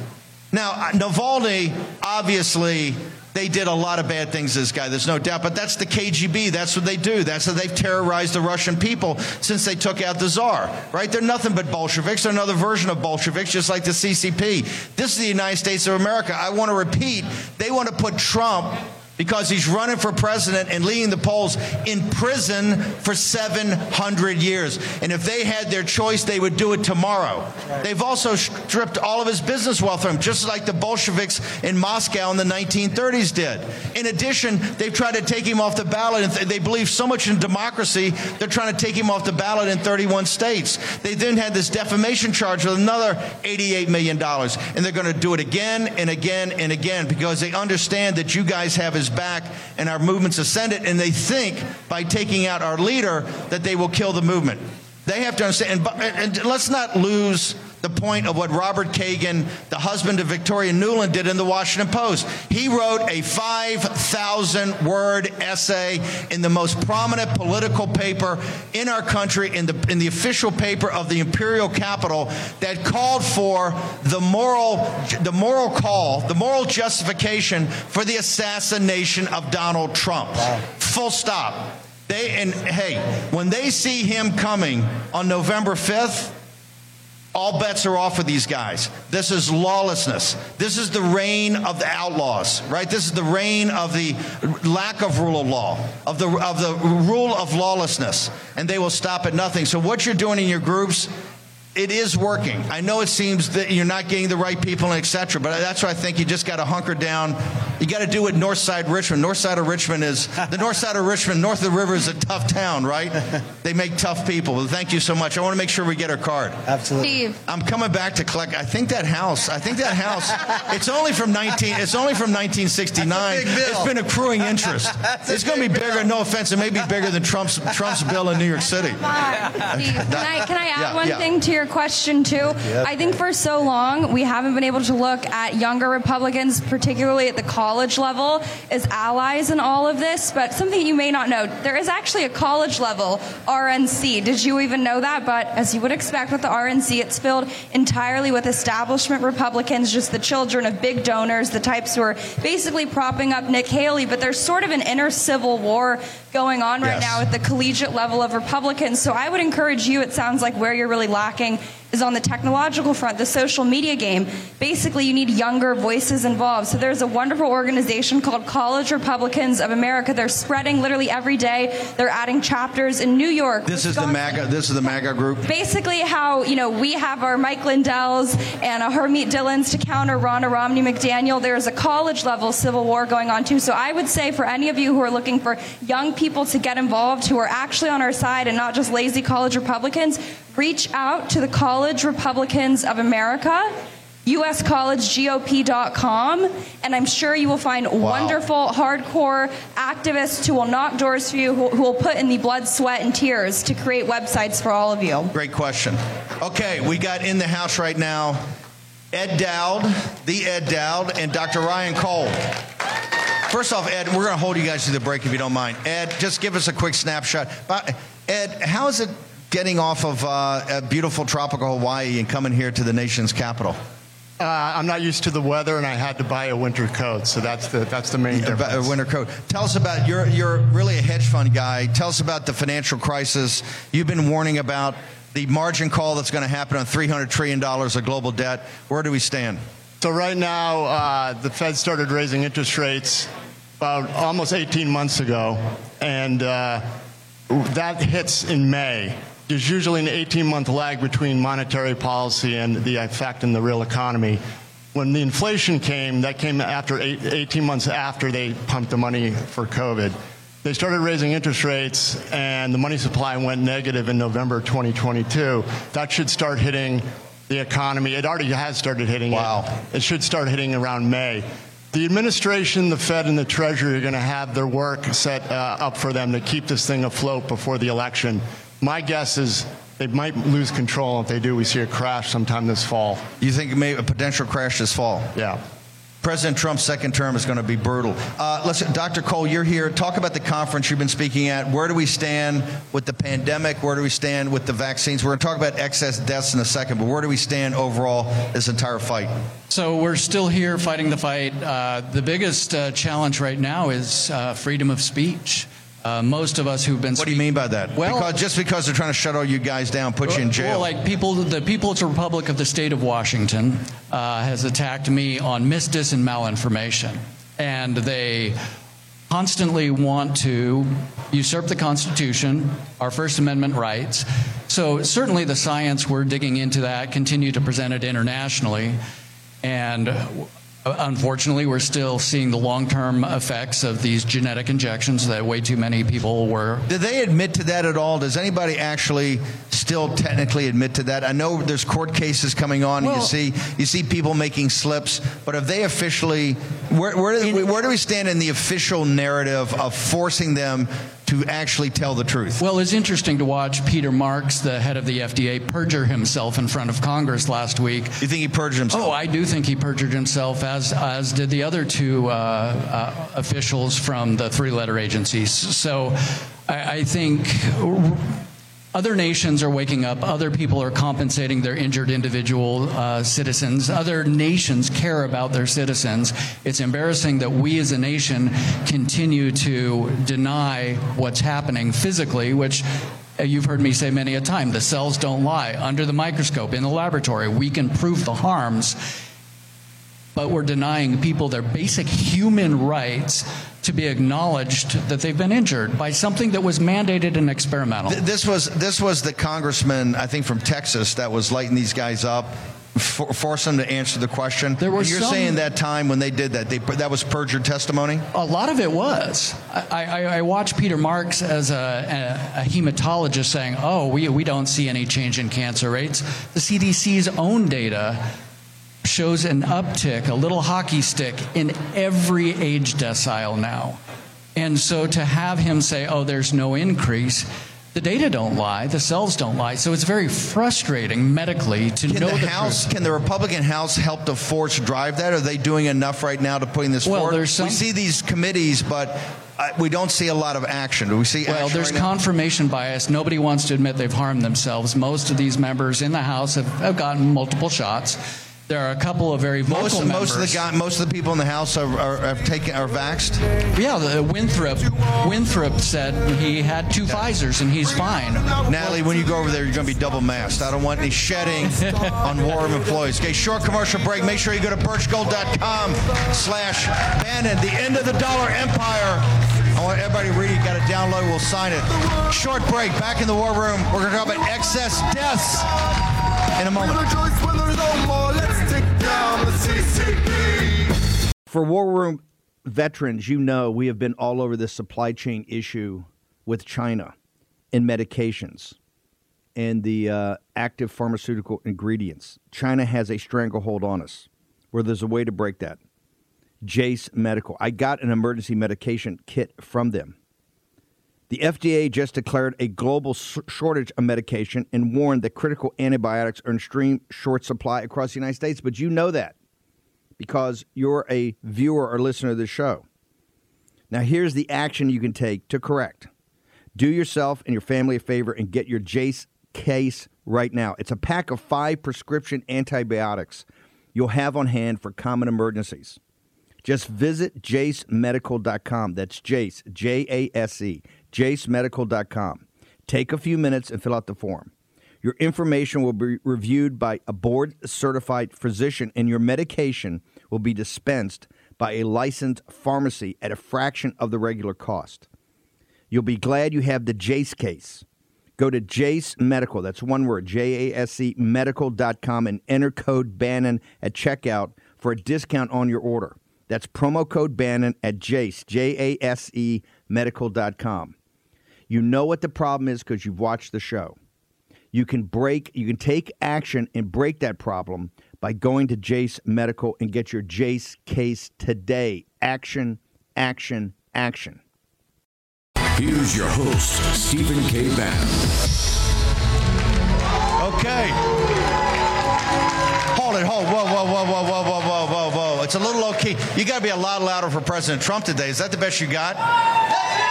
Now, uh, Navalny, obviously, they did a lot of bad things to this guy, there's no doubt, but that's the KGB. That's what they do. That's how they've terrorized the Russian people since they took out the Tsar, right? They're nothing but Bolsheviks. They're another version of Bolsheviks, just like the CCP. This is the United States of America. I want to repeat, they want to put Trump because he's running for president and leading the polls in prison for 700 years. And if they had their choice, they would do it tomorrow. They've also stripped all of his business wealth from him, just like the Bolsheviks in Moscow in the 1930s did. In addition, they've tried to take him off the ballot, and th- they believe so much in democracy, they're trying to take him off the ballot in 31 states. They then had this defamation charge with another $88 million, and they're going to do it again and again and again because they understand that you guys have his back and our movement's ascended, and they think by taking out our leader that they will kill the movement. They have to understand, and, and and let's not lose the point of what Robert Kagan, the husband of Victoria Nuland, did in the Washington Post. He wrote a 5,000 word essay in the most prominent political paper in our country, in the, in the official paper of the imperial capital, that called for the moral, the moral call, the moral justification for the assassination of Donald Trump. Full stop. They and hey, when they see him coming on November 5th, all bets are off for these guys. This is lawlessness. This is the reign of the outlaws, right? This is the reign of the lack of rule of law, of the of the rule of lawlessness, and they will stop at nothing. So what you're doing in your groups, it is working. I know it seems that you're not getting the right people and etc. But that's why I think you just got to hunker down. You got to do it north side Richmond. North side of Richmond is the north side of Richmond. North of the river is a tough town, right? They make tough people. Well, thank you so much. I want to make sure we get our card. Absolutely. Steve. I'm coming back to collect. I think that house. I think that house. It's only from 19. It's only from 1969. That's a big bill. It's been accruing interest. That's it's going to be big bigger. No offense, it may be bigger than Trump's Trump's bill in New York City. Steve, can I can I add Yeah, one yeah. thing to your question too? I think for so long we haven't been able to look at younger Republicans, particularly at the college level, as allies in all of this. But something you may not know, there is actually a college level RNC. Did you even know that? But as you would expect with the RNC, it's filled entirely with establishment Republicans, just the children of big donors, the types who are basically propping up Nikki Haley. But there's sort of an inner civil war going on right Yes. now at the collegiate level of Republicans. So I would encourage you, it sounds like where you're really lacking is on the technological front, the social media game. Basically, you need younger voices involved. So there's a wonderful organization called College Republicans of America. They're spreading literally every day. They're adding chapters in New York. This is the MAGA. This is the MAGA group. Basically, how you know we have our Mike Lindell's and our Harmeet Dhillons to counter Ronna Romney McDaniel. There's a college level civil war going on too. So I would say for any of you who are looking for young people to get involved, who are actually on our side and not just lazy college Republicans, reach out to the College Republicans of America. USCollegeGOP.com, and I'm sure you will find wonderful, hardcore activists who will knock doors for you, who, who will put in the blood, sweat, and tears to create websites for all of you. Great question. Okay, we got in the house right now Ed Dowd, the Ed Dowd, and Dr. Ryan Cole. First off, Ed, we're going to hold you guys to the break if you don't mind. Ed, just give us a quick snapshot. Ed, how is it getting off of uh, a beautiful tropical Hawaii and coming here to the nation's capital? Uh, I'm not used to the weather, and I had to buy a winter coat. So that's the that's the main A winter coat. Tell us about you're you're really a hedge fund guy. Tell us about the financial crisis. You've been warning about the margin call that's going to happen on 300 trillion dollars of global debt. Where do we stand? So right now, uh, the Fed started raising interest rates about almost 18 months ago, and uh, that hits in May. There's usually an 18-month lag between monetary policy and the effect in the real economy. When the inflation came, that came after eight, 18 months after they pumped the money for COVID. They started raising interest rates, and the money supply went negative in November 2022. That should start hitting the economy. It already has started hitting wow. it. It should start hitting around May. The administration, the Fed, and the Treasury are going to have their work set uh, up for them to keep this thing afloat before the election. My guess is they might lose control. If they do, we see a crash sometime this fall. You think maybe a potential crash this fall? Yeah. President Trump's second term is going to be brutal. Uh, listen, Dr. Cole, you're here. Talk about the conference you've been speaking at. Where do we stand with the pandemic? Where do we stand with the vaccines? We're going to talk about excess deaths in a second, but where do we stand overall this entire fight? So we're still here fighting the fight. Uh, the biggest uh, challenge right now is uh, freedom of speech. Uh, most of us who've been. What do you mean by that? Well, because just because they're trying to shut all you guys down, put you in jail. Well, like people, the People's Republic of the State of Washington uh, has attacked me on misdis and malinformation, and they constantly want to usurp the Constitution, our First Amendment rights. So certainly the science we're digging into that, continue to present it internationally, and Uh, unfortunately, we're still seeing the long term effects of these genetic injections that way too many people were. Did they admit to that at all? Does anybody actually still technically admit to that? I know there's court cases coming on. Well, you see, you see people making slips, but have they officially? Where, where, do, where do we stand in the official narrative of forcing them to actually tell the truth? Well, it's interesting to watch Peter Marks, the head of the FDA, perjure himself in front of Congress last week. You think he perjured himself? Oh, I do think he perjured himself, as as did the other two uh, uh, officials from the three-letter agencies. So, I, I think other nations are waking up. Other people are compensating their injured individual uh, citizens. Other nations care about their citizens. It's embarrassing that we as a nation continue to deny what's happening physically, which uh, you've heard me say many a time the cells don't lie. Under the microscope, in the laboratory, we can prove the harms, but we're denying people their basic human rights to be acknowledged that they've been injured by something that was mandated and experimental. Th- This was this was the congressman, I think, from Texas that was lighting these guys up, for, force them to answer the question. There were You're some- saying that time when they did that, they that was perjured testimony. A lot of it was. I, I, I watched Peter Marks as a, a, a hematologist saying, "Oh, we we don't see any change in cancer rates." The CDC's own data shows an uptick, a little hockey stick in every age decile now. And so to have him say, "Oh, there's no increase." The data don't lie. The cells don't lie. So it's very frustrating medically to Can know the the House, truth. can the Republican House help to force drive that? Are they doing enough right now to putting this Well, forward? there's some- we see these committees, but uh, we don't see a lot of action. Do we see Well, there's right confirmation bias. Nobody wants to admit they've harmed themselves. Most of these members in the House have, have gotten multiple shots. There are a couple of very vocal most, members. most of the guy, most of the people in the House are, are, have taken are vaxxed. Yeah, the uh, Wenstrup. Wenstrup said he had two Pfizer's and he's fine. Natalie, when you go over there, you're going to be double masked. I don't want any shedding on war room employees. Okay, short commercial break. Make sure you go to birchgold.com slash Bannon, the end of the dollar empire. I want everybody to read it. You got to download. We'll sign it. Short break. Back in the war room. We're going to talk about excess deaths in a moment. For War Room veterans, you know we have been all over this supply chain issue with China and medications and the uh, active pharmaceutical ingredients. China has a stranglehold on us where there's a way to break that. Jase Medical. I got an emergency medication kit from them. The FDA just declared a global shortage of medication and warned that critical antibiotics are in extreme short supply across the United States. But you know that because you're a viewer or listener to the show. Now, here's the action you can take to correct. Do yourself and your family a favor and get your Jase case right now. It's a pack of five prescription antibiotics you'll have on hand for common emergencies. Just visit jasemedical.com. That's Jase, J A S E, jasemedical.com. Take a few minutes and fill out the form. Your information will be reviewed by a board certified physician, and your medication will be dispensed by a licensed pharmacy at a fraction of the regular cost. You'll be glad you have the Jase case. Go to Jase Medical, that's one word, J A S E medical.com, and enter code Bannon at checkout for a discount on your order. That's promo code Bannon at Jase, J A S E medical.com. You know what the problem is because you've watched the show. You can break, you can take action and break that problem by going to Jase Medical and get your Jase case today. Action, action, action. Here's your host, Stephen K. Bannon. Okay. Hold it, hold. Whoa, whoa, whoa, whoa, whoa, whoa, whoa, whoa, whoa. It's a little low key. You got to be a lot louder for President Trump today. Is that the best you got?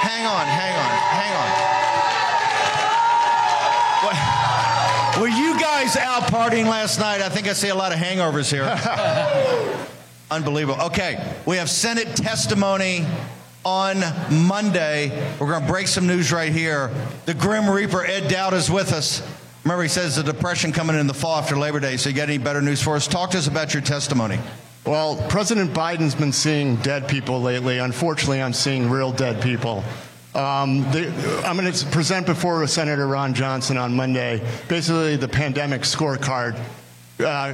Hang on, hang on, hang on. What- Were you guys out partying last night? I think I see a lot of hangovers here. Unbelievable. Okay, we have Senate testimony on Monday. We're going to break some news right here. The Grim Reaper, Ed Dowd, is with us. Remember, he says the depression coming in the fall after Labor Day. So, you got any better news for us? Talk to us about your testimony. Well, President Biden's been seeing dead people lately. Unfortunately, I'm seeing real dead people. Um, the, I'm going to present before Senator Ron Johnson on Monday basically the pandemic scorecard. Uh,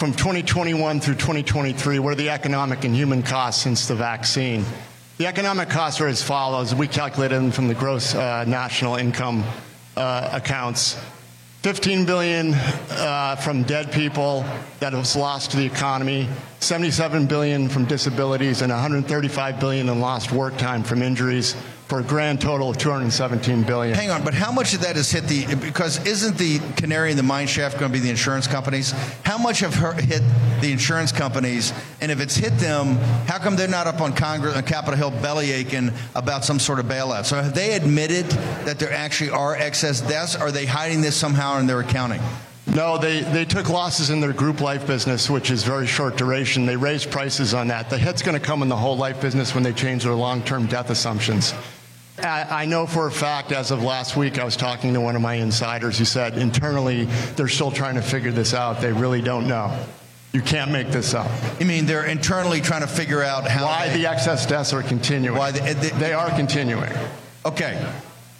from 2021 through 2023, what are the economic and human costs since the vaccine? The economic costs are as follows. We calculated them from the gross uh, national income uh, accounts. 15 billion uh, from dead people that was lost to the economy, 77 billion from disabilities, and 135 billion in lost work time from injuries, for a grand total of 217 billion. Hang on, but how much of that has hit the? Because isn't the canary in the mine shaft going to be the insurance companies? How much have hit the insurance companies? And if it's hit them, how come they're not up on Congress on Capitol Hill belly aching about some sort of bailout? So have they admitted that there actually are excess deaths? Or are they hiding this somehow in their accounting? No, they, they took losses in their group life business, which is very short duration. They raised prices on that. The hit's going to come in the whole life business when they change their long term death assumptions. I know for a fact, as of last week, I was talking to one of my insiders who said internally they're still trying to figure this out. They really don't know. You can't make this up. You mean they're internally trying to figure out how why they- the excess deaths are continuing? Why they, they are continuing? Okay.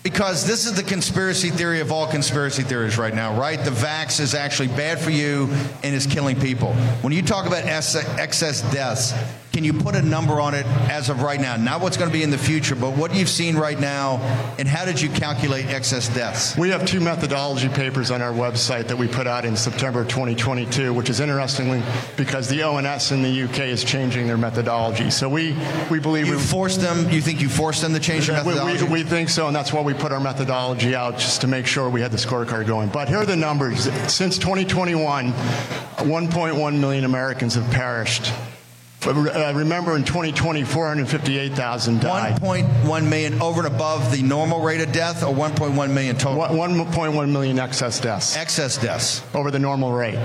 Because this is the conspiracy theory of all conspiracy theories right now, right? The vax is actually bad for you and is killing people. When you talk about ex- excess deaths, can you put a number on it as of right now? Not what's going to be in the future, but what you've seen right now, and how did you calculate excess deaths? We have two methodology papers on our website that we put out in September 2022, which is interestingly because the ONS in the UK is changing their methodology. So we, we believe You we forced them. You think you forced them to change their we, methodology? we, we think so, and that's why we put our methodology out just to make sure we had the scorecard going. But here are the numbers. Since 2021, 1.1 million Americans have perished. But, uh, remember, in 2020, 458,000 died. 1.1 million over and above the normal rate of death, or 1.1 million total? 1.1 million excess deaths. Excess deaths. Over the normal rate.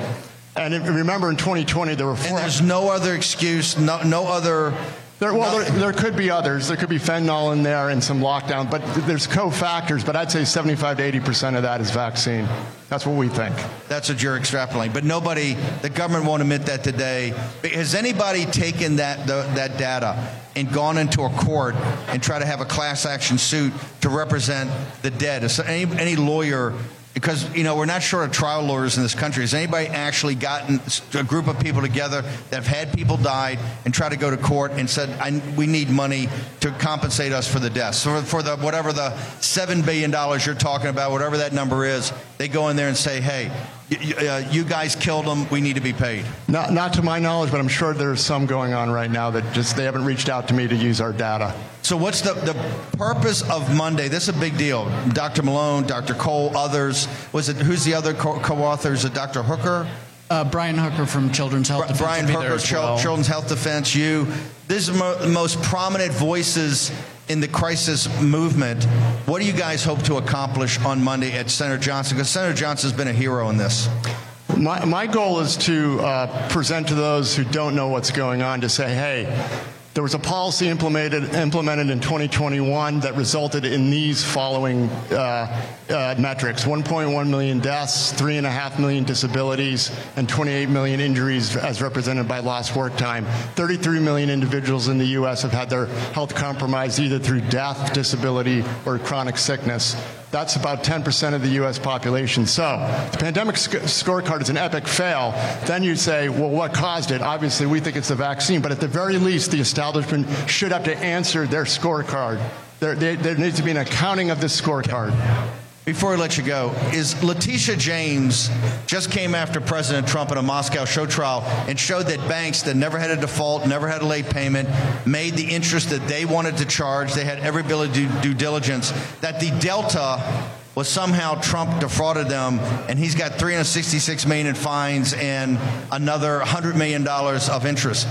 And remember, in 2020, there were four. And there's no other excuse, no, no other. There, well, there, there could be others. There could be fentanyl in there and some lockdown, but there's co-factors. But I'd say 75 to 80 percent of that is vaccine. That's what we think. That's what you're extrapolating. But nobody, the government won't admit that today. Has anybody taken that the, that data and gone into a court and try to have a class action suit to represent the dead? Is any, any lawyer? Because you know we're not short of trial lawyers in this country. Has anybody actually gotten a group of people together that have had people died and try to go to court and said, "We need money to compensate us for the deaths, for, for the whatever the seven billion dollars you're talking about, whatever that number is." They go in there and say, "Hey, y- y- uh, you guys killed them. We need to be paid." Not, not to my knowledge, but I'm sure there's some going on right now that just they haven't reached out to me to use our data. So, what's the, the purpose of Monday? This is a big deal. Dr. Malone, Dr. Cole, others. Was it who's the other co- co-authors? Is Dr. Hooker? Uh, Brian Hooker from Children's Health Defense Brian will be there Hooker, as Chil- well. Children's Health Defense. You. These are mo- the most prominent voices in the crisis movement. What do you guys hope to accomplish on Monday at Senator Johnson? Because Senator Johnson's been a hero in this. My, my goal is to uh, present to those who don't know what's going on to say, hey, there was a policy implemented, implemented in 2021 that resulted in these following uh, uh, metrics 1.1 million deaths, 3.5 million disabilities, and 28 million injuries as represented by lost work time. 33 million individuals in the U.S. have had their health compromised either through death, disability, or chronic sickness. That's about 10% of the U.S. population. So the pandemic sc- scorecard is an epic fail. Then you say, well, what caused it? Obviously, we think it's the vaccine, but at the very least, the establishment should have to answer their scorecard. There, there, there needs to be an accounting of this scorecard. Before I let you go, is Letitia James just came after President Trump in a Moscow show trial and showed that banks that never had a default, never had a late payment, made the interest that they wanted to charge, they had every ability to due diligence, that the delta was somehow Trump defrauded them and he's got 366 million in fines and another 100 million dollars of interest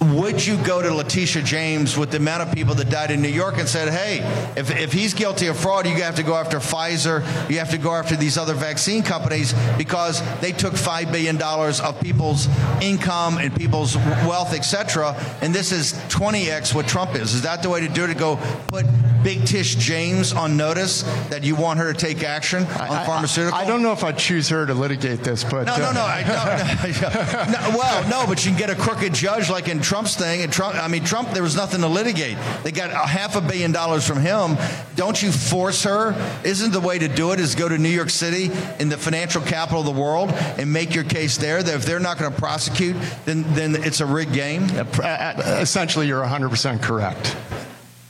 would you go to Letitia James with the amount of people that died in New York and said, hey, if, if he's guilty of fraud, you have to go after Pfizer, you have to go after these other vaccine companies because they took $5 billion of people's income and people's wealth, etc. And this is 20x what Trump is. Is that the way to do it? To go put Big Tish James on notice that you want her to take action on pharmaceutical? I don't know if I'd choose her to litigate this, but. No, no, uh, no, I, no, no, no. Well, no, but you can get a crooked judge like in Trump's thing. And Trump, I mean, Trump, there was nothing to litigate. They got a half a billion dollars from him. Don't you force her? Isn't the way to do it is go to New York City in the financial capital of the world and make your case there? That if they're not going to prosecute, then then it's a rigged game. Essentially, you're 100% correct.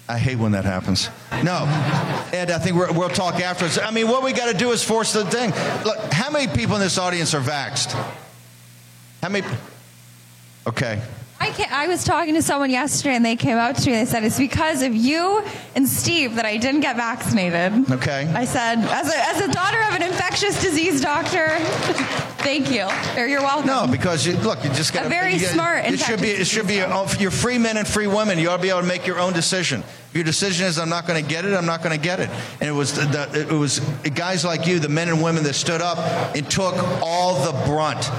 I hate when that happens. No, Ed, I think we're, we'll talk afterwards. I mean, what we got to do is force the thing. Look, how many people in this audience are vaxxed? How many? Okay. I, I was talking to someone yesterday and they came up to me and they said, It's because of you and Steve that I didn't get vaccinated. Okay. I said, As a, as a daughter of an infectious disease doctor, thank you. Or you're welcome. No, because you, look, you just got A very uh, smart It should be. It should be. oh, You're free men and free women. You ought to be able to make your own decision. If your decision is, I'm not going to get it. I'm not going to get it. And it was the, the, it was guys like you, the men and women that stood up and took all the brunt.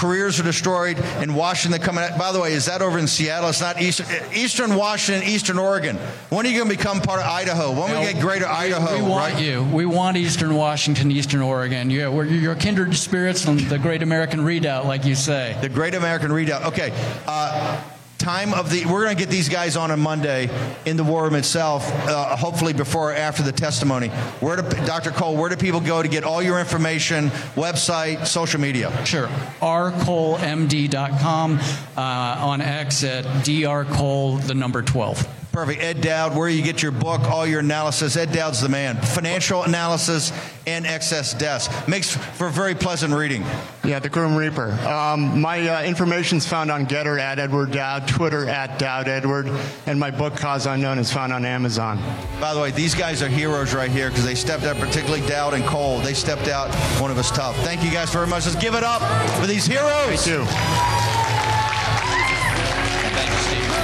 Careers are destroyed in Washington. Coming out. By the way, is that over in Seattle? It's not Eastern, Eastern Washington, Eastern Oregon. When are you going to become part of Idaho? When we get Greater Idaho? We want right? you. We want Eastern Washington, Eastern Oregon. Yeah, we're, you're kindred spirits on the Great American Redoubt, like you say. The Great American Redoubt. Okay. Uh, time of the we're going to get these guys on on monday in the war room itself uh, hopefully before or after the testimony where do dr cole where do people go to get all your information website social media Sure. rcolemd.com, uh, on X at drcole, the number 12. Perfect ed dowd where you get your book all your analysis ed dowd's the man financial analysis and excess deaths makes for very pleasant reading Yeah, the Grim Reaper. Um, my uh, information's found on Gettr at Edward Dowd, Twitter at Dowd Edward, and my book Cause Unknown is found on Amazon. By the way, these guys are heroes right here because they stepped up, particularly Dowd and Cole. They stepped out. One of us tough. Thank you guys very much. Let's give it up for these heroes. Thank you.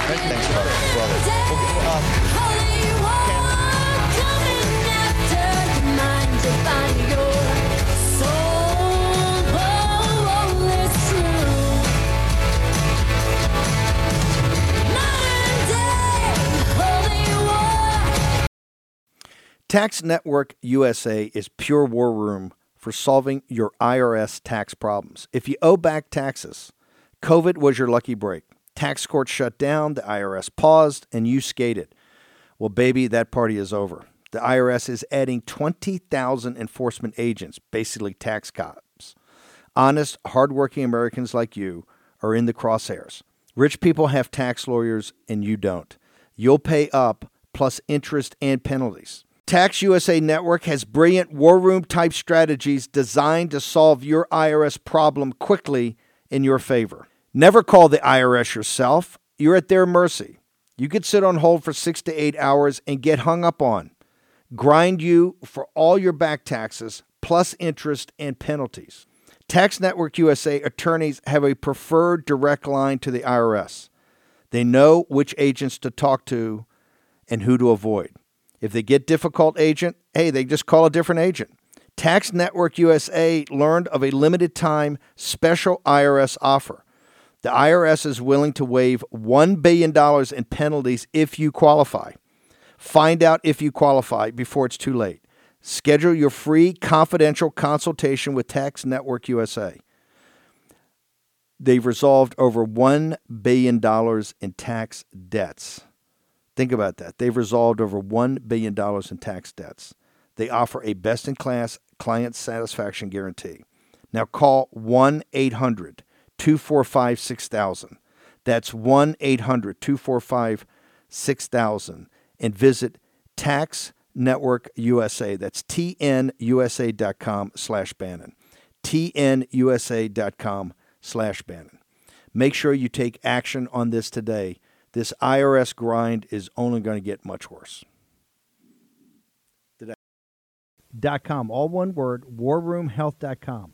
Thanks, brother. brother. Uh, tax Network USA is pure war room for solving your IRS tax problems. If you owe back taxes, COVID was your lucky break. Tax court shut down, the IRS paused, and you skated. Well, baby, that party is over. The IRS is adding 20,000 enforcement agents, basically tax cops. Honest, hardworking Americans like you are in the crosshairs. Rich people have tax lawyers, and you don't. You'll pay up plus interest and penalties. Tax USA Network has brilliant war room type strategies designed to solve your IRS problem quickly in your favor. Never call the IRS yourself, you're at their mercy. You could sit on hold for six to eight hours and get hung up on, grind you for all your back taxes, plus interest and penalties. Tax Network USA attorneys have a preferred direct line to the IRS. They know which agents to talk to and who to avoid. If they get difficult agent, hey, they just call a different agent. Tax Network USA learned of a limited time special IRS offer. The IRS is willing to waive $1 billion in penalties if you qualify. Find out if you qualify before it's too late. Schedule your free confidential consultation with Tax Network USA. They've resolved over $1 billion in tax debts. Think about that. They've resolved over $1 billion in tax debts. They offer a best in class client satisfaction guarantee. Now call 1 800 245 6000. That's 1 800 245 6000 and visit Tax Network USA. That's tnusa.com slash Bannon. tnusa.com slash Bannon. Make sure you take action on this today. This IRS grind is only going to get much worse. Dot com, all one word, warroomhealth.com.